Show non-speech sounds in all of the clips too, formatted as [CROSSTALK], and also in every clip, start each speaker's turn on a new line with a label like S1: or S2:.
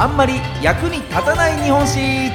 S1: あんまり役に立たない日本史。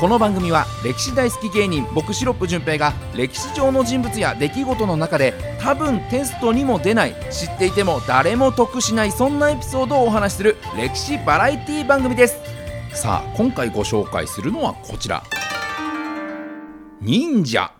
S1: この番組は歴史大好き芸人僕シロップ純平が歴史上の人物や出来事の中で多分テストにも出ない知っていても誰も得しないそんなエピソードをお話しする歴史バラエティ番組です。さあ今回ご紹介するのはこちら。忍者。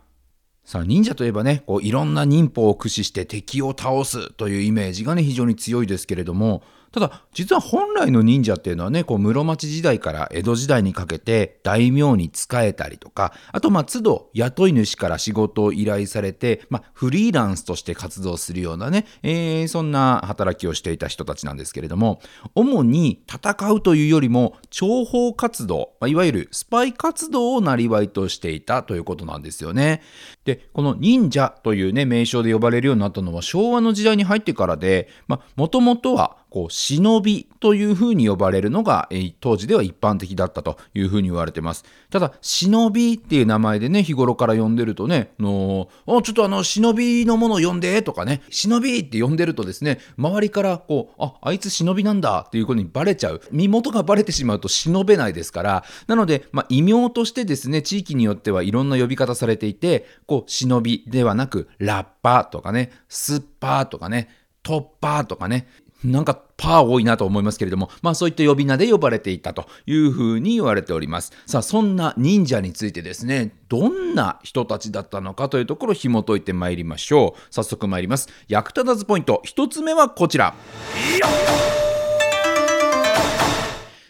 S1: さあ忍者といえばねこういろんな忍法を駆使して敵を倒すというイメージがね非常に強いですけれどもただ実は本来の忍者っていうのはねこう室町時代から江戸時代にかけて大名に仕えたりとかあとまあ都度雇い主から仕事を依頼されて、まあ、フリーランスとして活動するようなね、えー、そんな働きをしていた人たちなんですけれども主に戦うというよりも諜報活動、まあ、いわゆるスパイ活動をなりわいとしていたということなんですよね。でこの忍者というね名称で呼ばれるようになったのは昭和の時代に入ってからでまもともとはこう忍びというふうに呼ばれるのが、えー、当時では一般的だったというふうに言われてます。ただ、忍びっていう名前でね、日頃から呼んでるとね、のおちょっとあの、忍びのものを呼んでとかね、忍びって呼んでるとですね、周りからこう、あ、あいつ忍びなんだっていうことにバレちゃう。身元がバレてしまうと忍べないですから、なので、まあ、異名としてですね、地域によってはいろんな呼び方されていて、こう、忍びではなく、ラッパーとかね、スッパーとかね、トッパーとかね、なんかパー多いなと思いますけれども、まあそういった呼び名で呼ばれていたというふうに言われております。さあそんな忍者についてですね、どんな人たちだったのかというところを紐解いてまいりましょう。早速参ります。役立たずポイント、一つ目はこちら。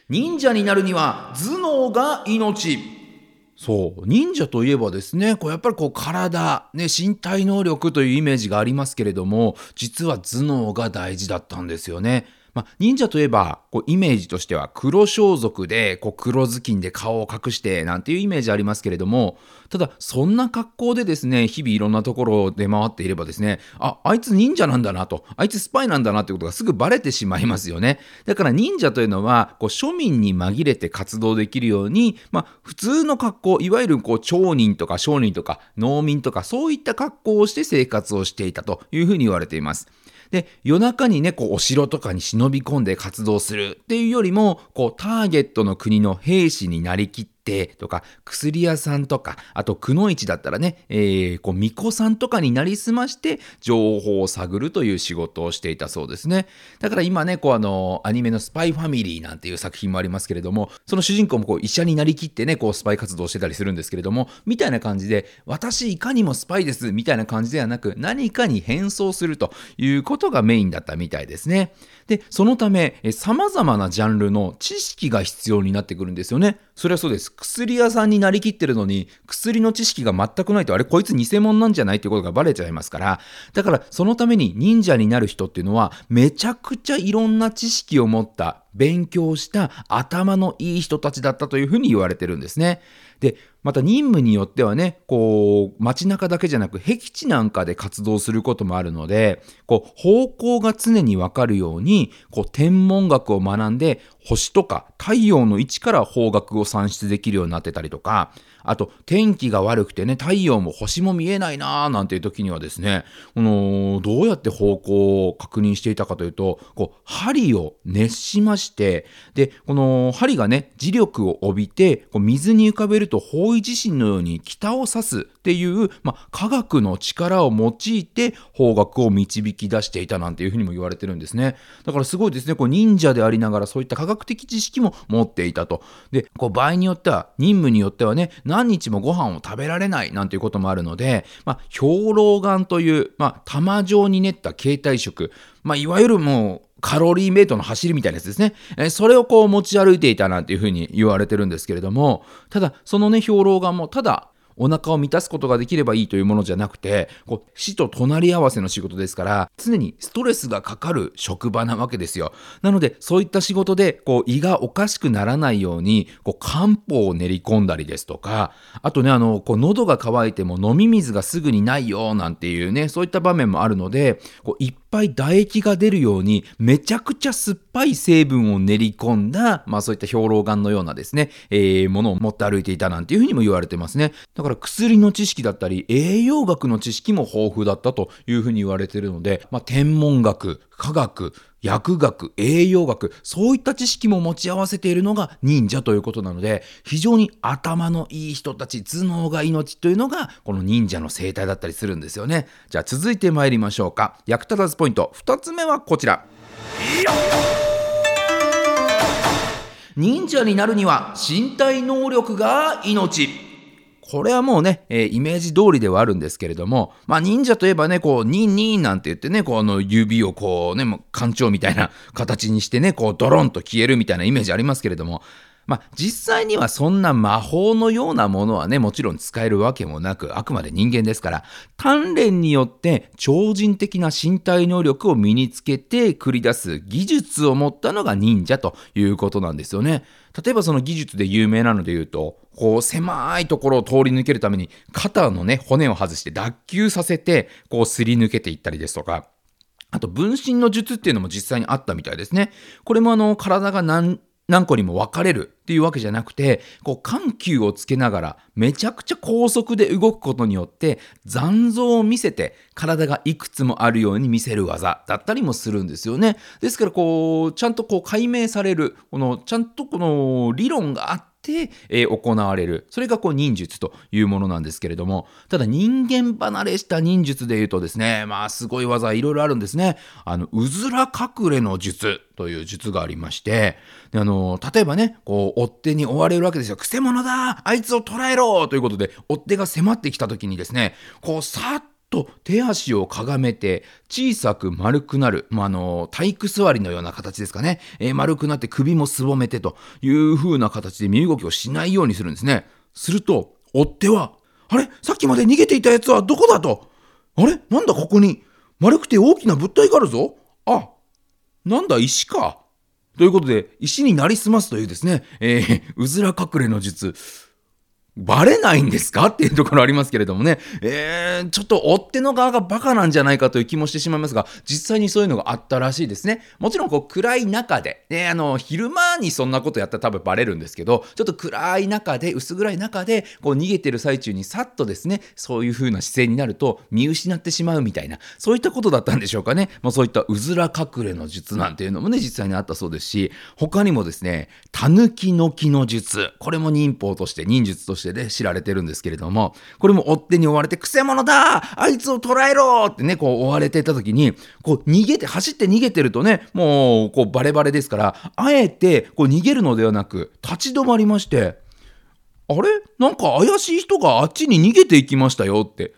S1: 忍者になるには頭脳が命。そう忍者といえばですねこうやっぱりこう体、ね、身体能力というイメージがありますけれども実は頭脳が大事だったんですよね。まあ、忍者といえばこうイメージとしては黒装束でこう黒ずきんで顔を隠してなんていうイメージありますけれどもただそんな格好でですね日々いろんなところを出回っていればですねああいつ忍者なんだなとあいつスパイなんだなってことがすぐバレてしまいますよねだから忍者というのはこう庶民に紛れて活動できるように、まあ、普通の格好いわゆるこう町人とか商人とか農民とかそういった格好をして生活をしていたというふうに言われています。で、夜中にね、こう、お城とかに忍び込んで活動するっていうよりも、こう、ターゲットの国の兵士になりきって、亭とか薬屋さんとかあとくの市だったらね、えー、こう巫女さんとかになりすまして情報を探るという仕事をしていたそうですね。だから今ねこうあのアニメの「スパイファミリー」なんていう作品もありますけれどもその主人公もこう医者になりきってねこうスパイ活動してたりするんですけれどもみたいな感じで私いかにもスパイですみたいな感じではなく何かに変装するということがメインだったみたいですね。でそのためさまざまなジャンルの知識が必要になってくるんですよね。それはそうです薬屋さんになりきってるのに薬の知識が全くないとあれこいつ偽物なんじゃないってことがバレちゃいますからだからそのために忍者になる人っていうのはめちゃくちゃいろんな知識を持った勉強した頭のいい人たちだったというふうに言われてるんですね。でまた任務によってはねこう街中だけじゃなく僻地なんかで活動することもあるのでこう方向が常にわかるようにこう天文学を学んで星とか太陽の位置から方角を算出できるようになってたりとかあと天気が悪くてね太陽も星も見えないなーなんていう時にはですねこのどうやって方向を確認していたかというとこう針を熱しましてでこの針がね磁力を帯びてこう水に浮かべると方位地震のように北を指すっていう、まあ、科学の力を用いて方角を導き出していたなんていうふうにも言われてるんですね。だからすごいですね。こう忍者でありながらそういった科学的知識も持っていたと。でこう場合によっては任務によってはね何日もご飯を食べられないなんていうこともあるので、まあ、兵糧丸という、まあ、玉状に練った携帯食、まあ、いわゆるもうカロリーメイトの走りみたいなやつですね。えそれをこう持ち歩いていたなんていうふうに言われてるんですけれども、ただ、そのね、兵糧丸も、ただ、お腹を満たすことができればいいというものじゃなくて、こう死と隣り合わせの仕事ですから、常にストレスがかかる職場なわけですよ。なので、そういった仕事で、こう、胃がおかしくならないように、こう、漢方を練り込んだりですとか、あとね、あの、こう、喉が渇いても飲み水がすぐにないよ、なんていうね、そういった場面もあるので、こう、いぱい唾液が出るように、めちゃくちゃ酸っぱい成分を練り込んだ、まあそういった兵糧丸のようなですね、えー、ものを持って歩いていたなんていうふうにも言われてますね。だから薬の知識だったり、栄養学の知識も豊富だったというふうに言われてるので、まあ天文学、科学、薬学、栄養学、そういった知識も持ち合わせているのが忍者ということなので、非常に頭のいい人たち、頭脳が命というのが、この忍者の生態だったりするんですよね。じゃあ続いて参りましょうか。役立たずポイント、2つ目はこちら。忍者になるには身体能力が命。これはもうね、えー、イメージ通りではあるんですけれども、まあ忍者といえばね、こう、ニンニンなんて言ってね、こう、あの指をこうね、艦長みたいな [LAUGHS] 形にしてね、こう、ドロンと消えるみたいなイメージありますけれども、まあ、実際にはそんな魔法のようなものはね、もちろん使えるわけもなく、あくまで人間ですから、鍛錬によって超人的な身体能力を身につけて繰り出す技術を持ったのが忍者ということなんですよね。例えばその技術で有名なので言うと、こう狭いところを通り抜けるために肩のね、骨を外して脱臼させて、こうすり抜けていったりですとか、あと分身の術っていうのも実際にあったみたいですね。これもあの体が何何個にも分かれるっていうわけじゃなくて、こう緩急をつけながらめちゃくちゃ高速で動くことによって残像を見せて体がいくつもあるように見せる技だったりもするんですよね。ですからこう、ちゃんとこう解明される、このちゃんとこの理論があって、えー、行われる。それがこう忍術というものなんですけれども、ただ人間離れした忍術で言うとですね、まあすごい技いろいろあるんですね。あの、うずら隠れの術という術がありまして、であの、例えばね、こう、追っ手に追われるわけですよ。くせ者だあいつを捕らえろということで、追っ手が迫ってきた時にですね、こう、さっと手足をかがめて小さく丸くなる、まあ、あの体育座りのような形ですかね、えー、丸くなって首もすぼめてという風な形で身動きをしないようにするんですね。すると追っ手はあれ？さっきまで逃げていたやつはどこだと？あれ？なんだここに？丸くて大きな物体があるぞ。あなんだ石か。ということで石になりすますというですね、えー、うずら隠れの術。バレないんですか？っていうところありますけれどもね、えー、ちょっと追っ手の側がバカなんじゃないかという気もしてしまいますが、実際にそういうのがあったらしいですね。もちろんこう暗い中で、ね、あの、昼間にそんなことやったら多分バレるんですけど、ちょっと暗い中で、薄暗い中で、こう逃げてる最中にさっとですね、そういう風な姿勢になると見失ってしまうみたいな、そういったことだったんでしょうかね。もうそういったうずら隠れの術なんていうのもね、実際にあったそうですし、他にもですね、たぬきの木の術、これも忍法として、忍術としてしてで知られてるんですけれども、これも追っ手に追われて、くせ者だあいつを捕らえろってね、こう追われてた時に、こう逃げて、走って逃げてるとね、もうこうバレバレですから、あえてこう逃げるのではなく、立ち止まりまして、あれ？なんか怪しい人があっちに逃げていきましたよって。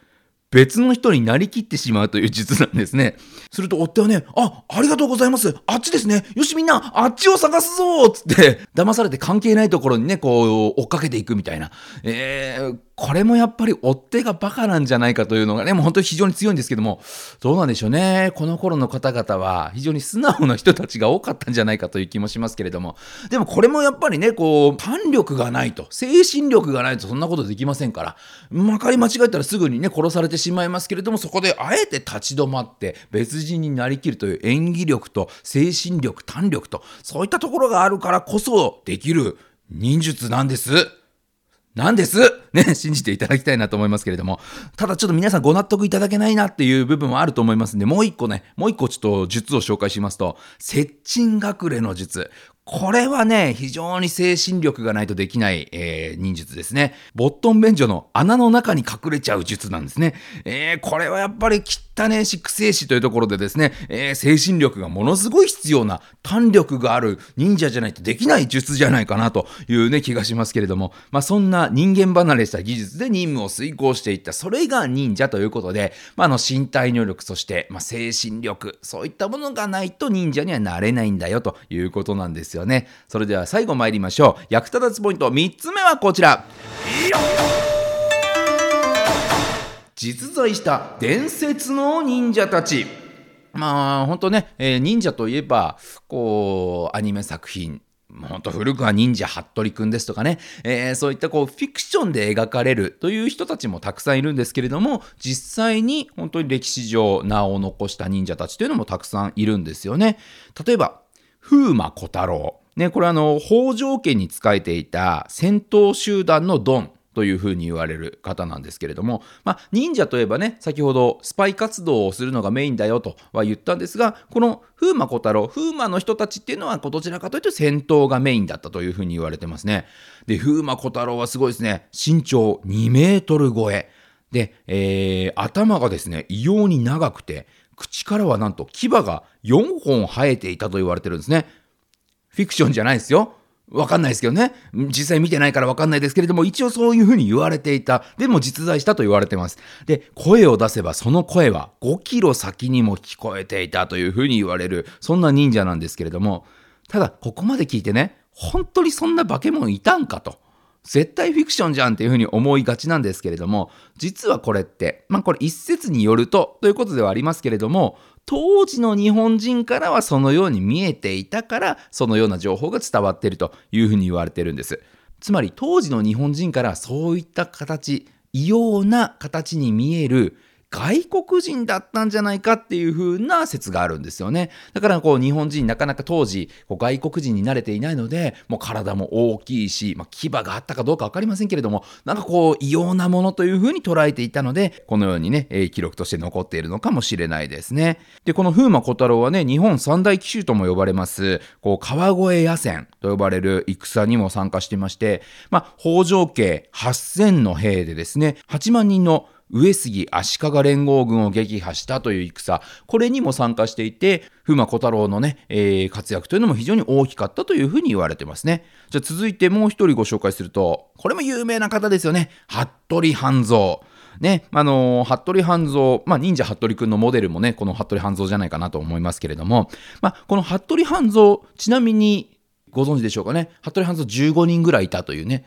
S1: 別の人になりきってしまうという術なんですね。すると追っ手はね、あ、ありがとうございます。あっちですね。よしみんな、あっちを探すぞつって、騙されて関係ないところにね、こう、追っかけていくみたいな。えー、これもやっぱり追っ手がバカなんじゃないかというのがね、もう本当に非常に強いんですけども、どうなんでしょうね。この頃の方々は非常に素直な人たちが多かったんじゃないかという気もしますけれども、でもこれもやっぱりね、こう、胆力がないと、精神力がないとそんなことできませんから、まかり間違えたらすぐにね、殺されてしまいますけれども、そこであえて立ち止まって別人になりきるという演技力と精神力、胆力と、そういったところがあるからこそできる忍術なんです。なんです？[LAUGHS] ね、信じていただきたいなと思いますけれども、ただちょっと皆さんご納得いただけないなっていう部分はあると思いますんで、もう一個ね、もう一個ちょっと術を紹介しますと、接近隠れの術。これはね、非常に精神力がないとできない、えー、忍術ですね。ボットン便所の穴の中に隠れちゃう術なんですね。えー、これはやっぱり汚ねえし、くせえしというところでですね、えー、精神力がものすごい必要な、胆力がある忍者じゃないとできない術じゃないかなというね、気がしますけれども、まあそんな人間離れした技術で任務を遂行していった、それが忍者ということで、まああの身体能力、そして、まあ精神力、そういったものがないと忍者にはなれないんだよということなんですよよね。それでは最後参りましょう。役立たずポイント3つ目はこちら。実在した伝説の忍者たち。まあ本当ね、えー、忍者といえばこうアニメ作品本当古くは忍者服部くんですとかね、えー、そういったこうフィクションで描かれるという人たちもたくさんいるんですけれども実際に本当に歴史上名を残した忍者たちというのもたくさんいるんですよね。例えば風魔小太郎。ね、これあの、北条家に仕えていた戦闘集団のドンというふうに言われる方なんですけれども、まあ、忍者といえばね、先ほどスパイ活動をするのがメインだよとは言ったんですが、この風魔小太郎、風魔の人たちっていうのは、どちらかというと戦闘がメインだったというふうに言われてますね。で、風魔小太郎はすごいですね。身長2メートル超え。で、えー、頭がですね、異様に長くて、口からはなんと牙が4本生えていたと言われてるんですね。フィクションじゃないですよ。わかんないですけどね。実際見てないからわかんないですけれども、一応そういうふうに言われていた。でも実在したと言われてます。で、声を出せばその声は5キロ先にも聞こえていたというふうに言われる、そんな忍者なんですけれども、ただ、ここまで聞いてね、本当にそんな化け物いたんかと。絶対フィクションじゃんっていうふうに思いがちなんですけれども、実はこれって、まあこれ一説によるとということではありますけれども、当時の日本人からはそのように見えていたから、そのような情報が伝わっているというふうに言われてるんです。つまり当時の日本人からそういった形、異様な形に見える外国人だったんじゃないかっていう風な説があるんですよね。だからこう日本人なかなか当時こう外国人に慣れていないので、もう体も大きいし、まあ、牙があったかどうかわかりませんけれども、なんかこう異様なものという風に捉えていたので、このようにね、記録として残っているのかもしれないですね。で、この風魔小太郎はね、日本三大奇襲とも呼ばれます、こう川越野戦と呼ばれる戦にも参加していまして、まあ、北条家8000の兵でですね、8万人の上杉足利連合軍を撃破したという戦、これにも参加していて、風魔小太郎のね、えー、活躍というのも非常に大きかったというふうに言われてますね。じゃあ続いてもう一人ご紹介すると、これも有名な方ですよね。服部半蔵。ね、あのー、服部半蔵、まあ、忍者服部くんのモデルもね、この服部半蔵じゃないかなと思いますけれども、まあ、この服部半蔵、ちなみにご存知でしょうかね、服部半蔵15人ぐらいいたというね、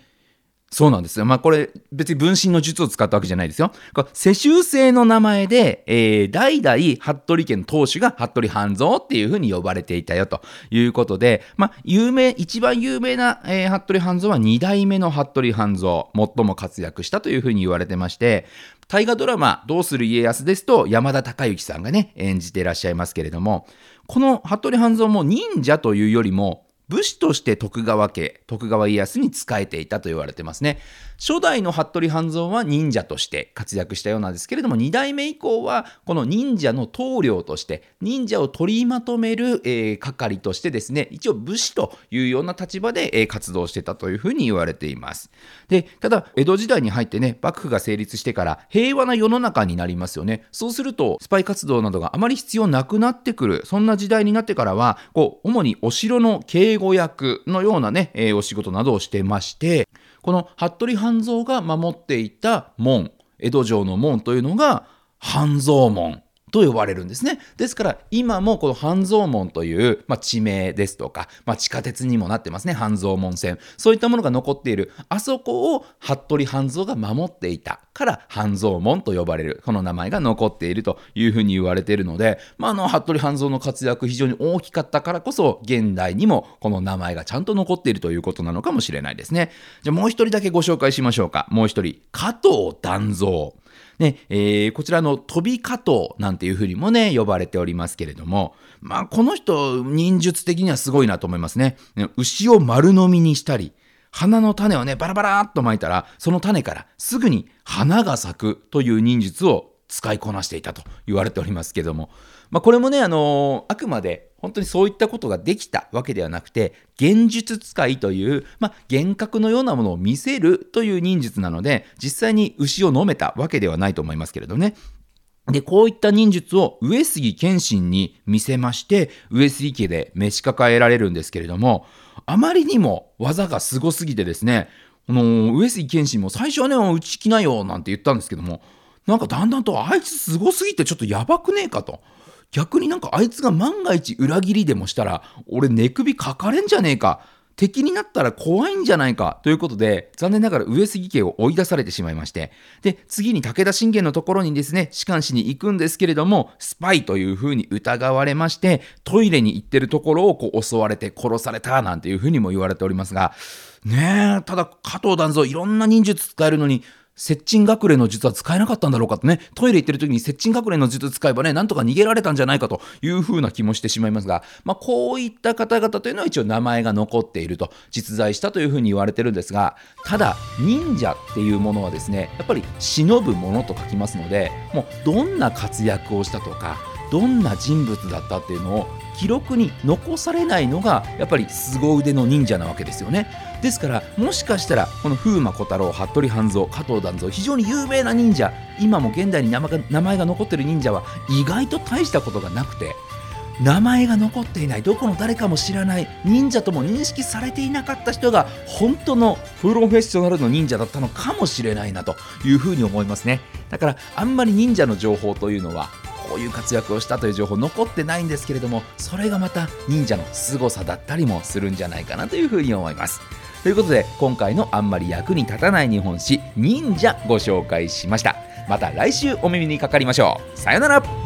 S1: そうなんですよ。まあこれ別に分身の術を使ったわけじゃないですよ。世襲制の名前で、えー、代々服部家の当主が服部半蔵っていうふうに呼ばれていたよということで、まあ有名、一番有名な、えー、服部半蔵は2代目の服部半蔵、最も活躍したというふうに言われてまして、大河ドラマ、どうする家康ですと、山田孝之さんがね、演じていらっしゃいますけれども、この服部半蔵も忍者というよりも、武士として徳川家、徳川家康に仕えていたと言われてますね。初代の服部半蔵は忍者として活躍したようなんですけれども、2代目以降はこの忍者の棟梁として、忍者を取りまとめる、えー、係としてですね、一応武士というような立場で、えー、活動してたというふうに言われています。で、ただ、江戸時代に入ってね、幕府が成立してから平和な世の中になりますよね。そうすると、スパイ活動などがあまり必要なくなってくる、そんな時代になってからは、こう、主にお城の警護役のようなね、えー、お仕事などをしてまして、この服部半蔵蔵が守っていた門、江戸城の門というのが半蔵門。と呼ばれるんですね。ですから今もこの半蔵門という、まあ、地名ですとか、まあ、地下鉄にもなってますね半蔵門線そういったものが残っているあそこを服部半蔵が守っていたから半蔵門と呼ばれるこの名前が残っているというふうに言われているので、まあ、あの服部半蔵の活躍非常に大きかったからこそ現代にもこの名前がちゃんと残っているということなのかもしれないですね。じゃあもう一人だけご紹介しましょうか。もう一人加藤断蔵。ね、えー、こちらの飛び加藤なんていうふうにもね、呼ばれておりますけれども、まあ、この人、忍術的にはすごいなと思いますね。牛を丸飲みにしたり、花の種をね、バラバラっと巻いたら、その種からすぐに花が咲くという忍術を使いこなしていたと言われておりますけども、まあ、これもね、あのー、あくまで本当にそういったことができたわけではなくて、現術使いという、まあ、幻覚のようなものを見せるという忍術なので、実際に牛を飲めたわけではないと思いますけれどね。で、こういった忍術を上杉謙信に見せまして、上杉家で召し抱えられるんですけれども、あまりにも技がすごすぎてですね、あの上杉謙信も最初はね、うち来なよなんて言ったんですけども、なんかだんだんとあいつすごすぎてちょっとやばくねえかと。逆になんかあいつが万が一裏切りでもしたら、俺寝首かかれんじゃねえか。敵になったら怖いんじゃないかということで、残念ながら上杉家を追い出されてしまいまして、で、次に武田信玄のところにですね、仕官しに行くんですけれども、スパイという風に疑われまして、トイレに行ってるところをこう襲われて殺されたなんていう風にも言われておりますが、ねえ、ただ加藤断蔵いろんな忍術使えるのに、接近隠れの術は使えなかったんだろうかとね、トイレ行ってる時に接近隠れの術使えばね、なんとか逃げられたんじゃないかというふうな気もしてしまいますが、まあ、こういった方々というのは一応名前が残っていると、実在したというふうに言われてるんですが、ただ、忍者っていうものはですね、やっぱり忍ぶものと書きますので、もうどんな活躍をしたとか、どんな人物だったっていうのを記録に残されないのがやっぱり凄腕の忍者なわけですよね。ですからもしかしたらこの風魔小太郎服部半蔵加藤団蔵非常に有名な忍者今も現代に名前が名前が残ってる忍者は意外と大したことがなくて名前が残っていないどこの誰かも知らない忍者とも認識されていなかった人が本当のプロフェッショナルの忍者だったのかもしれないなというふうに思いますね。だからあんまり忍者の情報というのはこういう活躍をしたという情報残ってないんですけれどもそれがまた忍者の凄さだったりもするんじゃないかなというふうに思います。ということで今回のあんまり役に立たない日本史忍者ご紹介しました。また来週お耳にかかりましょう。さよなら。